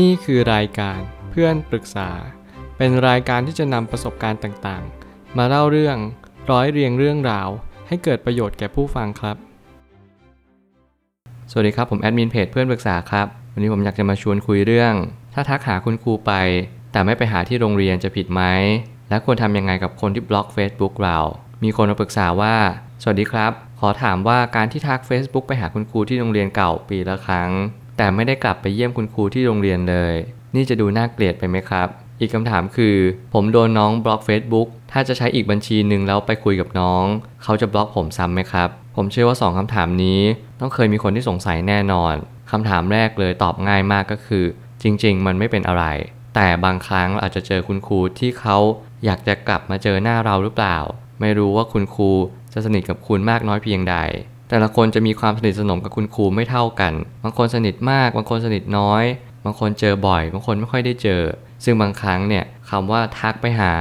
นี่คือรายการเพื่อนปรึกษา เป็นรายการที่จะนำประสบการณ์ต่างๆ มาเล่าเรื่องร้อยเรียงเรื่องราว ให้เกิดประโยชน์แก่ผู้ฟังครับ สวัสดีครับผมแอดมินเพจเพื่อนปรึกษาครับ วันนี้ผมอยากจะมาชวนคุยเรื่อง ถ้าทักหาคุณครูไป แต่ไม่ไปหาที่โรงเรียนจะผิดไหม และควรทำยังไงกับคนที่บล็อก Facebook เรา มีคนมาปรึกษาว่า สวัสดีครับ ขอถามว่าการที่ทัก Facebook ไปหาคุณครูที่โรงเรียนเก่าปีละครั้ง แต่ไม่ได้กลับไปเยี่ยมคุณครูที่โรงเรียนเลย นี่จะดูน่าเกลียดไปไหมครับ อีกคำถามคือ ผมโดนน้องบล็อก Facebook ถ้าจะใช้อีกบัญชีหนึ่งแล้วไปคุยกับน้อง เขาจะบล็อกผมซ้ำไหมครับ ผมเชื่อว่า 2คำถามนี้ ต้องเคยมีคนที่สงสัยแน่นอนคำถามแรกเลยตอบง่ายมากก็คือ จริง ๆ มันไม่เป็นอะไร แต่บางครั้งเราอาจจะเจอคุณครูที่เขาอยากจะกลับมาเจอหน้าเราหรือเปล่า ไม่รู้ว่าคุณครูจะสนิทกับคุณมากน้อยเพียงใด แต่ละคนจะมีความสนิทสนมกับคุณครูไม่เท่ากัน บางคนสนิทมาก บางคนสนิทน้อย บางคนเจอบ่อย บางคนไม่ค่อยได้เจอ ซึ่งบางครั้งเนี่ยคำว่าทักไปหา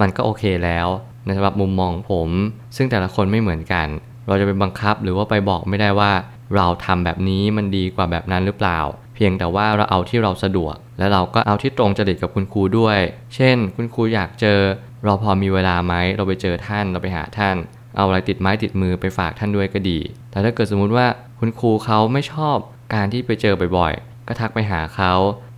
มันก็โอเคแล้ว ในสำหรับมุมมองผม ซึ่งแต่ละคนไม่เหมือนกัน เราจะไปบังคับหรือว่าไปบอกไม่ได้ว่า เราทำแบบนี้มันดีกว่าแบบนั้นหรือเปล่า เพียงแต่ว่าเราเอาที่เราสะดวก และเราก็เอาที่ตรงจริตกับคุณครูด้วย เช่น คุณครูอยากเจอ เราพอมีเวลาไหมเราไปเจอท่านเราไปหาท่าน เอาอะไรติดไม้ติดมือไปฝากท่านด้วยก็ดี แต่ถ้าเกิดสมมุติว่าคุณครูเขาไม่ชอบการที่ไปเจอบ่อยๆ ก็ทักไปหาเขา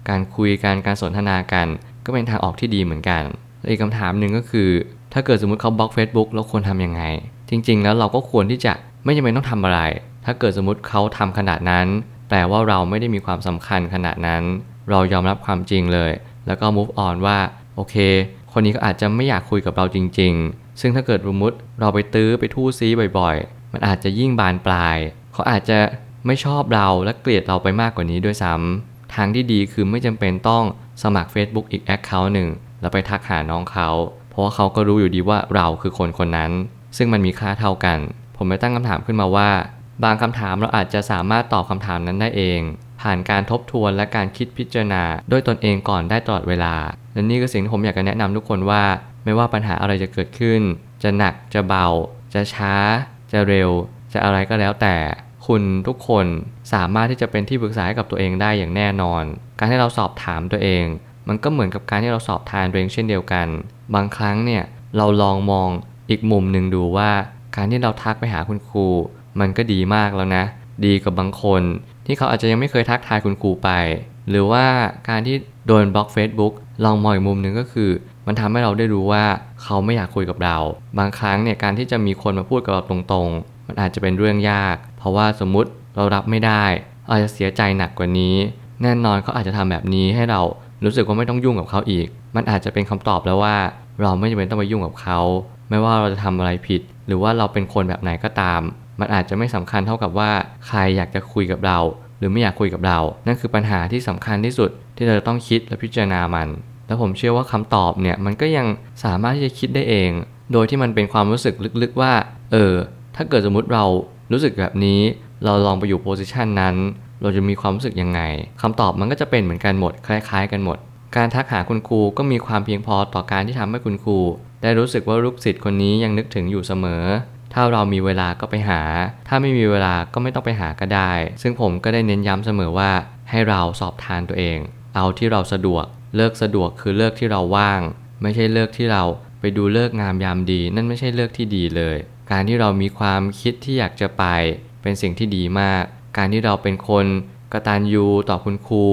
การคุยกันการสนทนากัน ก็เป็นทางออกที่ดีเหมือนกันและอีกคำถามหนึ่งก็คือ ถ้าเกิดสมมติเขาบล็อก Facebook เราควรทำยังไง จริง ๆ แล้วเราก็ควรที่จะไม่จำเป็นต้องทำอะไร ถ้าเกิดสมมติเขาทำขนาดนั้น แปลว่าเราไม่ได้มีความสำคัญขนาดนั้น เรายอมรับความจริงเลย แล้วก็ move on ว่าโอเค คนนี้ก็อาจจะไม่อยากคุยกับเราจริง ๆ ซึ่งถ้าเกิดสมมติเราไปตื้อไปทู่ซีบ่อยๆ มันอาจจะยิ่งบานปลาย เขาอาจจะไม่ชอบเราและเกลียดเราไปมากกว่านี้ด้วยซ้ำทางที่ดีคือไม่จำเป็นต้องสมัคร Facebook อีก Account หนึ่งแล้วไปทักหาน้องเขา เพราะว่าเขาก็รู้อยู่ดีว่าเราคือคนคนนั้น ซึ่งมันมีค่าเท่ากัน ผมเลยตั้งคำถามขึ้นมาว่า บางคำถามเราอาจจะสามารถตอบคำถามนั้นได้เอง ผ่านการทบทวนและการคิดพิจารณาด้วยตนเองก่อนได้ตลอดเวลา และนี่ก็สิ่งที่ผมอยากจะแนะนำทุกคนว่า ไม่ว่าปัญหาอะไรจะเกิดขึ้น จะหนักจะเบา จะช้า จะเร็ว จะอะไรก็แล้วแต่ คุณทุกคนสามารถที่จะเป็นที่ปรึกษาให้กับตัวเองได้อย่างแน่นอน การที่เราสอบถามตัวเอง มันก็เหมือนกับการที่เราสอบทานตัวเองเช่นเดียวกัน บางครั้งเนี่ยเราลองมองอีกมุมหนึ่งดูว่า การที่เราทักไปหาคุณครู มันก็ดีมากแล้วนะ ดีกับบางคน ที่เขาอาจจะยังไม่เคยทักทายคุณครูไป หรือว่าการที่โดนบล็อก Facebook ลองมองอีกมุมหนึ่งก็คือ มันทำให้เราได้รู้ว่าเขาไม่อยากคุยกับเรา บางครั้งเนี่ยการที่จะมีคนมาพูดกับเราตรงๆ มันอาจจะเป็นเรื่องยาก เพราะว่าสมมุติเรารับไม่ได้ อาจจะเสียใจหนักกว่านี้ แน่นอนเขาอาจจะทำแบบนี้ให้เรารู้สึกว่าไม่ต้องยุ่งกับเขาอีก มันอาจจะเป็นคำตอบแล้วว่า เราไม่จำเป็นต้องไปยุ่งกับเขา ไม่ว่าเราจะทำอะไรผิด หรือว่าเราเป็นคนแบบไหนก็ตาม มันอาจจะไม่สำคัญเท่ากับว่าใครอยากจะคุยกับเรา หรือไม่อยากคุยกับเรา นั่นคือปัญหาที่สำคัญที่สุดที่เราจะต้องคิดและพิจารณามัน แล้วผมเชื่อว่าคำตอบเนี่ยมันก็ยังสามารถที่จะคิดได้เอง โดยที่มันเป็นความรู้สึกลึกๆว่า เออ ถ้าเกิดสมมุติเรารู้สึกแบบนี้ เราลองไปอยู่โพสิชันนั้น เราจะมีความรู้สึกยังไงคำตอบมันก็จะเป็นเหมือนกันหมด คล้าย ๆ กันหมด การทักหาคุณครูก็มีความเพียงพอต่อการที่ทำให้คุณครู ได้รู้สึกว่าลูกศิษย์คนนี้ยังนึกถึงอยู่เสมอ ถ้าเรามีเวลาก็ไปหา ถ้าไม่มีเวลาก็ไม่ต้องไปหาก็ได้ ซึ่งผมก็ได้เน้นย้ำเสมอว่า ให้เราสอบทานตัวเอง เอาที่เราสะดวก เลิกสะดวกคือเลิกที่เราว่าง ไม่ใช่เลิกที่เราไปดูเลิกงามยามดี นั่นไม่ใช่เลิกที่ดีเลย การที่เรามีความคิดที่อยากจะไป เป็นสิ่งที่ดีมาก การที่เราเป็นคนกระตัญญูต่อคุณครู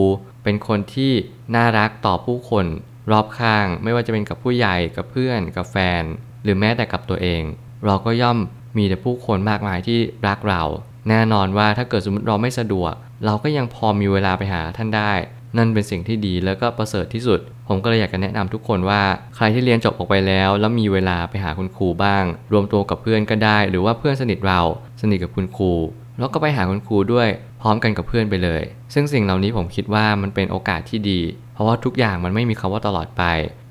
เป็นคนที่น่ารักต่อผู้คน รอบข้างไม่ว่าจะเป็นกับผู้ใหญ่กับเพื่อนกับแฟน หรือแม้แต่กับตัวเอง เราก็ย่อมมีแต่ผู้คนมากมายที่รักเรา แน่นอนว่าถ้าเกิดสมมติเราไม่สะดวก เราก็ยังพอมีเวลาไปหาท่านได้ นั่นเป็นสิ่งที่ดีแล้วก็ประเสริฐที่สุด ผมก็เลยอยากจะแนะนำทุกคนว่าใครที่เรียนจบออกไปแล้ว แล้วมีเวลาไปหาคุณครูบ้าง รวมตัวกับเพื่อนก็ได้ หรือว่าเพื่อนสนิทเราสนิทกับคุณครูแล้วก็ไปหาคุณครูด้วยพร้อมกันกับเพื่อนไปเลย ซึ่งสิ่งเหล่านี้ผมคิดว่ามันเป็นโอกาสที่ดี เพราะว่าทุกอย่างมันไม่มีคำว่าตลอดไป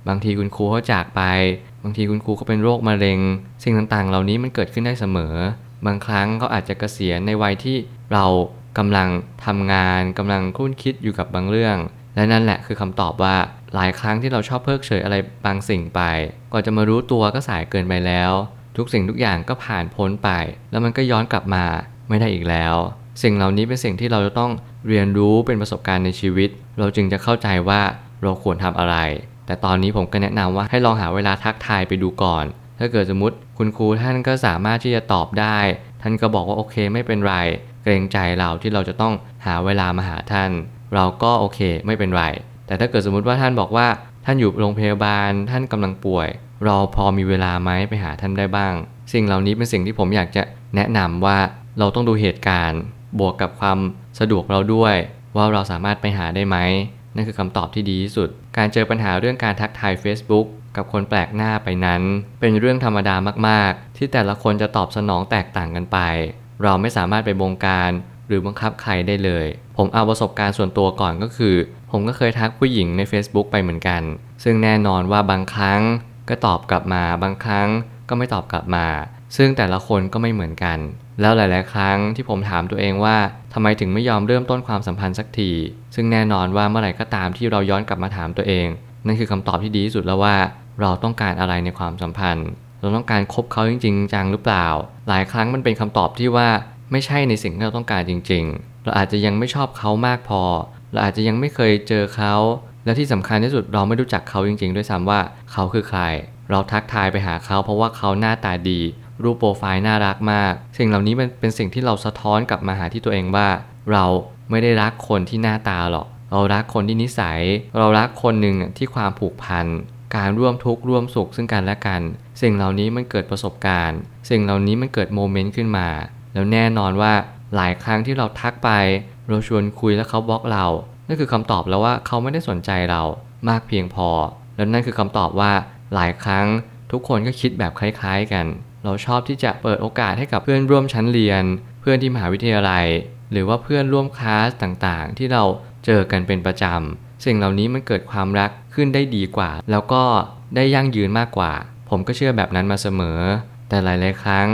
บางทีคุณครูเขาจากไป บางทีคุณครูเขาเป็นโรคมะเร็ง สิ่งต่างๆ เหล่านี้มันเกิดขึ้นได้เสมอ บางครั้งเขาอาจจะเกษียณในวัยที่เรา กำลังทำงานกำลังคุ้นคิดอยู่กับบางเรื่อง และนั่นแหละคือคำตอบว่าหลายครั้งที่เราชอบเพิกเฉยอะไรบางสิ่งไปก่อนจะมารู้ตัวก็สายเกินไปแล้ว ทุกสิ่งทุกอย่างก็ผ่านพ้นไป แล้วมันก็ย้อนกลับมาไม่ได้อีกแล้ว สิ่งเหล่านี้เป็นสิ่งที่เราจะต้องเรียนรู้เป็นประสบการณ์ในชีวิต เราจึงจะเข้าใจว่าเราควรทำอะไร แต่ตอนนี้ผมก็แนะนำว่าให้ลองหาเวลาทักทายไปดูก่อน ถ้าเกิดสมมติคุณครูท่านก็สามารถที่จะตอบได้ ท่านก็บอกว่าโอเคไม่เป็นไร เกรงใจเราที่เราจะต้องหาเวลามาหาท่าน เราก็โอเคไม่เป็นไร แต่ถ้าเกิดสมมุติว่าท่านบอกว่าท่านอยู่โรงพยาบาล ท่านกำลังป่วย เราพอมีเวลาไหมไปหาท่านได้บ้าง สิ่งเหล่านี้เป็นสิ่งที่ผมอยากจะแนะนำว่าเราต้องดูเหตุการณ์ บวกกับความสะดวกเราด้วย ว่าเราสามารถไปหาได้ไหมนั่นคือคำตอบที่ดีที่สุด การเจอปัญหาเรื่องการทักทาย Facebook กับคนแปลกหน้าไปนั้น เป็นเรื่องธรรมดามาก ๆ ที่แต่ละคนจะตอบสนองแตกต่างกันไป เราไม่สามารถไปบงการหรือบังคับใครได้เลย ผมเอาประสบการณ์ส่วนตัวก่อนก็คือ ผมก็เคยทักผู้หญิงใน Facebook ไปเหมือนกัน ซึ่งแน่นอนว่าบางครั้งก็ตอบกลับมาบางครั้งก็ไม่ตอบกลับมา ซึ่งแต่ละคนก็ไม่เหมือนกัน แล้วหลาย ๆ ครั้งที่ผมถามตัวเองว่าทำไมถึงไม่ยอมเริ่มต้นความสัมพันธ์สักที ซึ่งแน่นอนว่าเมื่อไหร่ก็ตามที่เราย้อนกลับมาถามตัวเอง นั่นคือคำตอบที่ดีที่สุดแล้วว่า เราต้องการอะไรในความสัมพันธ์ เราต้องการคบเขาจริงๆ จังหรือเปล่า หลายครั้งมันเป็นคำตอบที่ว่าไม่ใช่ในสิ่งที่เราต้องการจริง ๆ เราอาจจะยังไม่ชอบเขามากพอ เราอาจจะยังไม่เคยเจอเขา และที่สำคัญที่สุดเราไม่รู้จักเขาจริง ๆ ด้วยซ้ำว่าเขาคือใคร เราทักทายไปหาเขา เพราะว่าเขาหน้าตาดี รูปโปรไฟล์น่ารักมาก สิ่งเหล่านี้มันเป็นสิ่งที่เราสะท้อนกลับมาหาที่ตัวเองว่า เราไม่ได้รักคนที่หน้าตาหรอก เรารักคนที่นิสัย เรารักคนหนึ่งที่ความผูกพัน การร่วมทุกข์ร่วมสุขซึ่งกันและกัน สิ่งเหล่านี้มันเกิดประสบการณ์ สิ่งเหล่านี้มันเกิด moment ขึ้นมา แล้วแน่นอนว่าหลายครั้งที่เราทักไป เราชวนคุยแล้วเขาบล็อกเรา นั่นคือคำตอบแล้วว่าเขาไม่ได้สนใจเรามากเพียงพอ แล้วนั่นคือคำตอบว่าหลายครั้งทุกคนก็คิดแบบคล้ายๆกัน เราชอบที่จะเปิดโอกาสให้กับเพื่อนร่วมชั้นเรียน เพื่อนที่มหาวิทยาลัย หรือว่าเพื่อนร่วมคลาสต่างๆ ที่เราเจอกันเป็นประจำสิ่งเหล่านี้มันเกิดความรัก ขึ้นได้ดีกว่า แล้วก็ได้ยั่งยืนมากกว่า ผมก็เชื่อแบบนั้นมาเสมอ แต่หลาย ๆ ครั้ง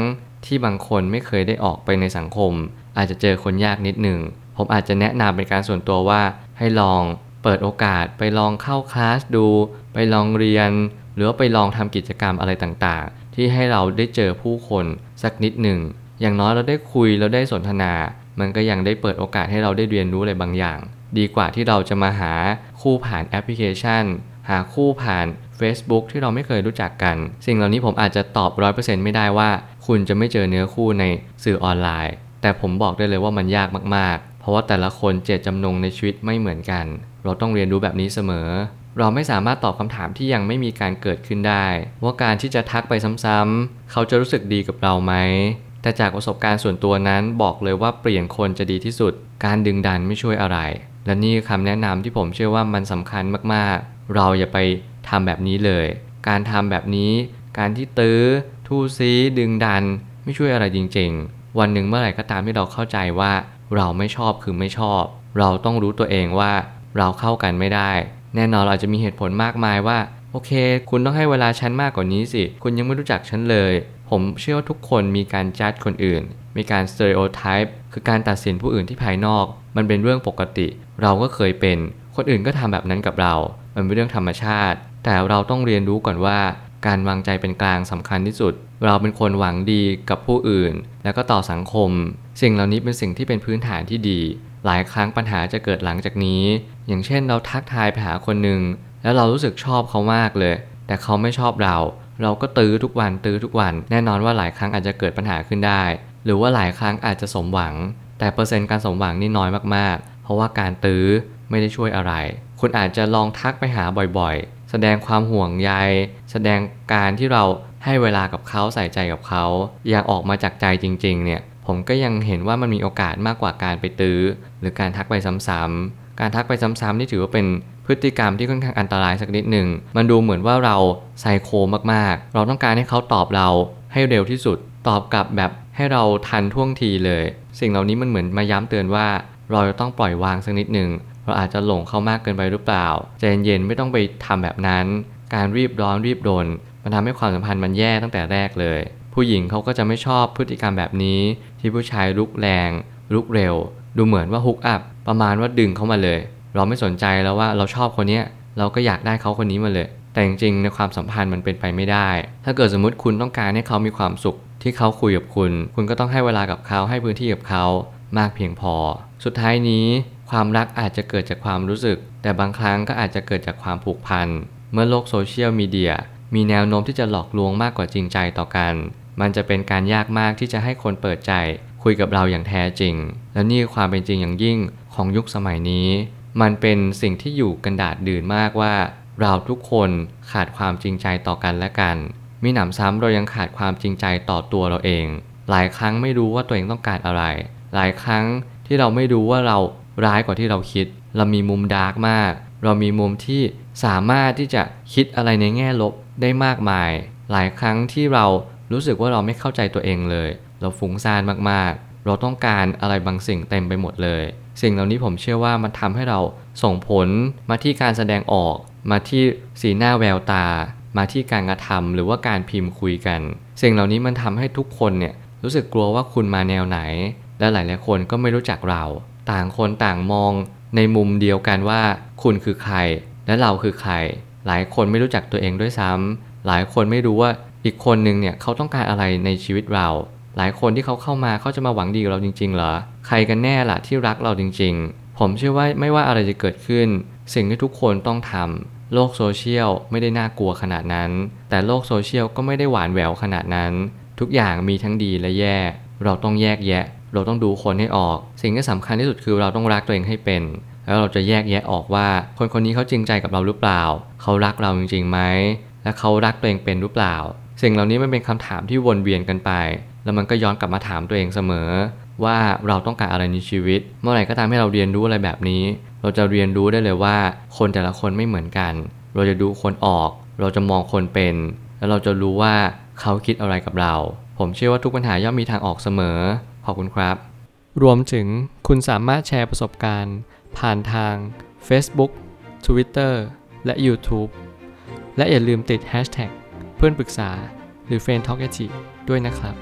ที่บางคนไม่เคยได้ออกไปในสังคม อาจจะเจอคนยากนิดหนึ่ง ผมอาจจะแนะนำเป็นการส่วนตัวว่า ให้ลองเปิดโอกาสไปลองเข้าคลาสดู ไปลองเรียน หรือว่าไปลองทำกิจกรรมอะไรต่างๆ ที่ให้เราได้เจอผู้คนสักนิดหนึ่ง อย่างน้อยเราได้คุยเราได้สนทนา มันก็ยังได้เปิดโอกาสให้เราได้เรียนรู้อะไรบางอย่าง ดีกว่าที่เราจะมาหาคู่ผ่านแอปพลิเคชัน หาคู่ผ่าน Facebook ที่เราไม่เคยรู้จักกัน สิ่งเหล่านี้ผมอาจจะตอบ 100%ไม่ได้ว่า คุณจะไม่เจอเนื้อคู่ในสื่อออนไลน์ แต่ผมบอกได้เลยว่ามันยากมากๆ เพราะว่าแต่ละคนเจตจำนงในชีวิตไม่เหมือนกัน เราต้องเรียนรู้แบบนี้เสมอ เราไม่สามารถตอบคำถามที่ยังไม่มีการเกิดขึ้นได้ ว่าการที่จะทักไปซ้ำๆเขาจะรู้สึกดีกับเราไหมแต่จากประสบการณ์ส่วนตัวนั้นบอกเลยว่าเปลี่ยนคนจะดีที่สุด การดึงดันไม่ช่วยอะไร และนี่คือคำแนะนำที่ผมเชื่อว่ามันสำคัญมากๆ เราอย่าไปทำแบบนี้เลย การทำแบบนี้ การที่ตื้อ ทูซีดึงดัน ไม่ช่วยอะไรจริง ๆ วันหนึ่งเมื่อไหร่ก็ตามที่เราเข้าใจว่า เราไม่ชอบคือไม่ชอบ เราต้องรู้ตัวเองว่าเราเข้ากันไม่ได้ แน่นอนเราจะมีเหตุผลมากมายว่า โอเค คุณต้องให้เวลาฉันมากกว่านี้สิ คุณยังไม่รู้จักฉันเลย ผมเชื่อว่าทุกคนมีการจัดคนอื่น มีการ stereotype คือการตัดสินผู้อื่นที่ภายนอก มันเป็นเรื่องปกติ เราก็เคยเป็น คนอื่นก็ทำแบบนั้นกับเรา มันเป็นเรื่องธรรมชาติ แต่เราต้องเรียนรู้ก่อนว่า การวางใจเป็นกลางสำคัญที่สุด เราเป็นคนหวังดีกับผู้อื่น แล้วก็ต่อสังคม สิ่งเหล่านี้เป็นสิ่งที่เป็นพื้นฐานที่ดี หลายครั้งปัญหาจะเกิดหลังจากนี้ อย่างเช่น เราทักทายไปหาคนหนึ่งแล้วเรารู้สึกชอบเขามากเลย แต่เขาไม่ชอบเรา เราก็ตื้อทุกวันตื้อทุกวัน แน่นอนว่าหลายครั้งอาจจะเกิดปัญหาขึ้นได้ หรือว่าหลายครั้งอาจจะสมหวัง แต่เปอร์เซ็นต์การสมหวังนี่น้อยมากๆ เพราะว่าการตื้อไม่ได้ช่วยอะไร คุณอาจจะลองทักไปหาบ่อยๆ แสดงความห่วงใย แสดงการที่เราให้เวลากับเขาใส่ใจกับเขาอยางออกมาจากใจจริงๆ เนี่ย ผมก็ยังเห็นว่ามันมีโอกาสมากกว่าการไปตื้อ หรือการทักไปซ้ำๆ การทักไปซ้ำๆนี่ถือว่าเป็นพฤติกรรมที่ค่อนข้างอันตรายสักนิดหนึ่ง มันดูเหมือนว่าเราไซโคมากๆ เราต้องการให้เขาตอบเราให้เร็วที่สุด ตอบกลับแบบ ให้เราทันท่วงทีเลย สิ่งเหล่านี้มันเหมือนมาย้ำเตือนว่า เราจะต้องปล่อยวางสักนิดหนึ่งเราอาจจะหลงเข้ามากเกินไปหรือเปล่าใจเย็นๆไม่ต้องไปทำแบบนั้น การรีบร้อนรีบโดนมันทำให้ความสัมพันธ์มันแย่ตั้งแต่แรกเลย ผู้หญิงเขาก็จะไม่ชอบพฤติกรรมแบบนี้ ที่ผู้ชายลุกแรงลุกเร็ว ดูเหมือนว่าฮุกอัพประมาณว่าดึงเข้ามาเลย เราไม่สนใจแล้วว่าเราชอบคนเนี้ยเราก็อยากได้เขาคนนี้มาเลย แต่จริงๆในความสัมพันธ์มันเป็นไปไม่ได้ ถ้าเกิดสมมติคุณต้องการให้เขามีความสุข ที่เขาคุยกับคุณ คุณก็ต้องให้เวลากับเขาให้พื้นที่กับเขามากเพียงพอ สุดท้ายนี้ ความรักอาจจะเกิดจากความรู้สึก แต่บางครั้งก็อาจจะเกิดจากความผูกพัน เมื่อโลกโซเชียลมีเดียมีแนวโน้มที่จะหลอกลวงมากกว่าจริงใจต่อกัน มันจะเป็นการยากมากที่จะให้คนเปิดใจคุยกับเราอย่างแท้จริง และนี่ความเป็นจริงอย่างยิ่งของยุคสมัยนี้ มันเป็นสิ่งที่อยู่กันดาดดื่นมากว่า เราทุกคนขาดความจริงใจต่อกันและกัน มีหนำซ้ำเรายังขาดความจริงใจต่อตัวเราเอง หลายครั้งไม่รู้ว่าตัวเองต้องการอะไร หลายครั้งที่เราไม่รู้ว่าเราร้ายกว่าที่เราคิด เรามีมุมดาร์กมาก เรามีมุมที่สามารถที่จะคิดอะไรในแง่ลบได้มากมาย หลายครั้งที่เรารู้สึกว่าเราไม่เข้าใจตัวเองเลย เราฟุ้งซ่านมากๆ เราต้องการอะไรบางสิ่งเต็มไปหมดเลย สิ่งเหล่านี้ผมเชื่อว่ามันทำให้เราส่งผลมาที่การแสดงออก มาที่สีหน้าแววตา มาที่การกระทำหรือว่าการพิมพ์คุยกัน สิ่งเหล่านี้มันทำให้ทุกคนเนี่ยรู้สึกกลัวว่าคุณมาแนวไหน และหลายๆคนก็ไม่รู้จักเรา ต่างคนต่างมอง ในมุมเดียวกันว่า คุณคือใคร และเราคือใคร หลายคนไม่รู้จักตัวเองด้วยซ้ำหลายคนไม่รู้ว่าอีกคนหนึ่งเนี่ยเขาต้องการอะไรในชีวิตเรา หลายคนที่เขาเข้ามาเขาจะมาหวังดีกับเราจริง ๆ เหรอ ใครกันแน่ล่ะที่รักเราจริง ๆ ผมเชื่อว่าไม่ว่าอะไรจะเกิดขึ้น สิ่งที่ทุกคนต้องทำ โลกโซเชียลไม่ได้น่ากลัวขนาดนั้น แต่โลกโซเชียลก็ไม่ได้หวานแหววขนาดนั้น ทุกอย่างมีทั้งดีและแย่ เราต้องแยกแยะ เราต้องดูคนให้ออก สิ่งที่สำคัญที่สุดคือเราต้องรักตัวเองให้เป็น แล้วเราจะแยกแยะออกว่า คนคนนี้เขาจริงใจกับเราหรือเปล่า เขารักเราจริงๆไหม และเขารักตัวเองเป็นหรือเปล่า สิ่งเหล่านี้มันเป็นคำถามที่วนเวียนกันไป แล้วมันก็ย้อนกลับมาถามตัวเองเสมอ ว่าเราต้องการอะไรในชีวิต เมื่อไหร่ก็ตามให้เราเรียนรู้อะไรแบบนี้ เราจะเรียนรู้ได้เลยว่า คนแต่ละคนไม่เหมือนกัน เราจะดูคนออก เราจะมองคนเป็น แล้วเราจะรู้ว่าเขาคิดอะไรกับเรา ผมเชื่อว่าทุกปัญหาย่อมมีทางออกเสมอ ขอบคุณครับ รวมถึงคุณสามารถแชร์ประสบการณ์ ผ่านทาง Facebook Twitter และ YouTube และอย่าลืมติด Hashtag เพื่อนปรึกษาหรือ f r ร e n d Talk ด้วยนะครับ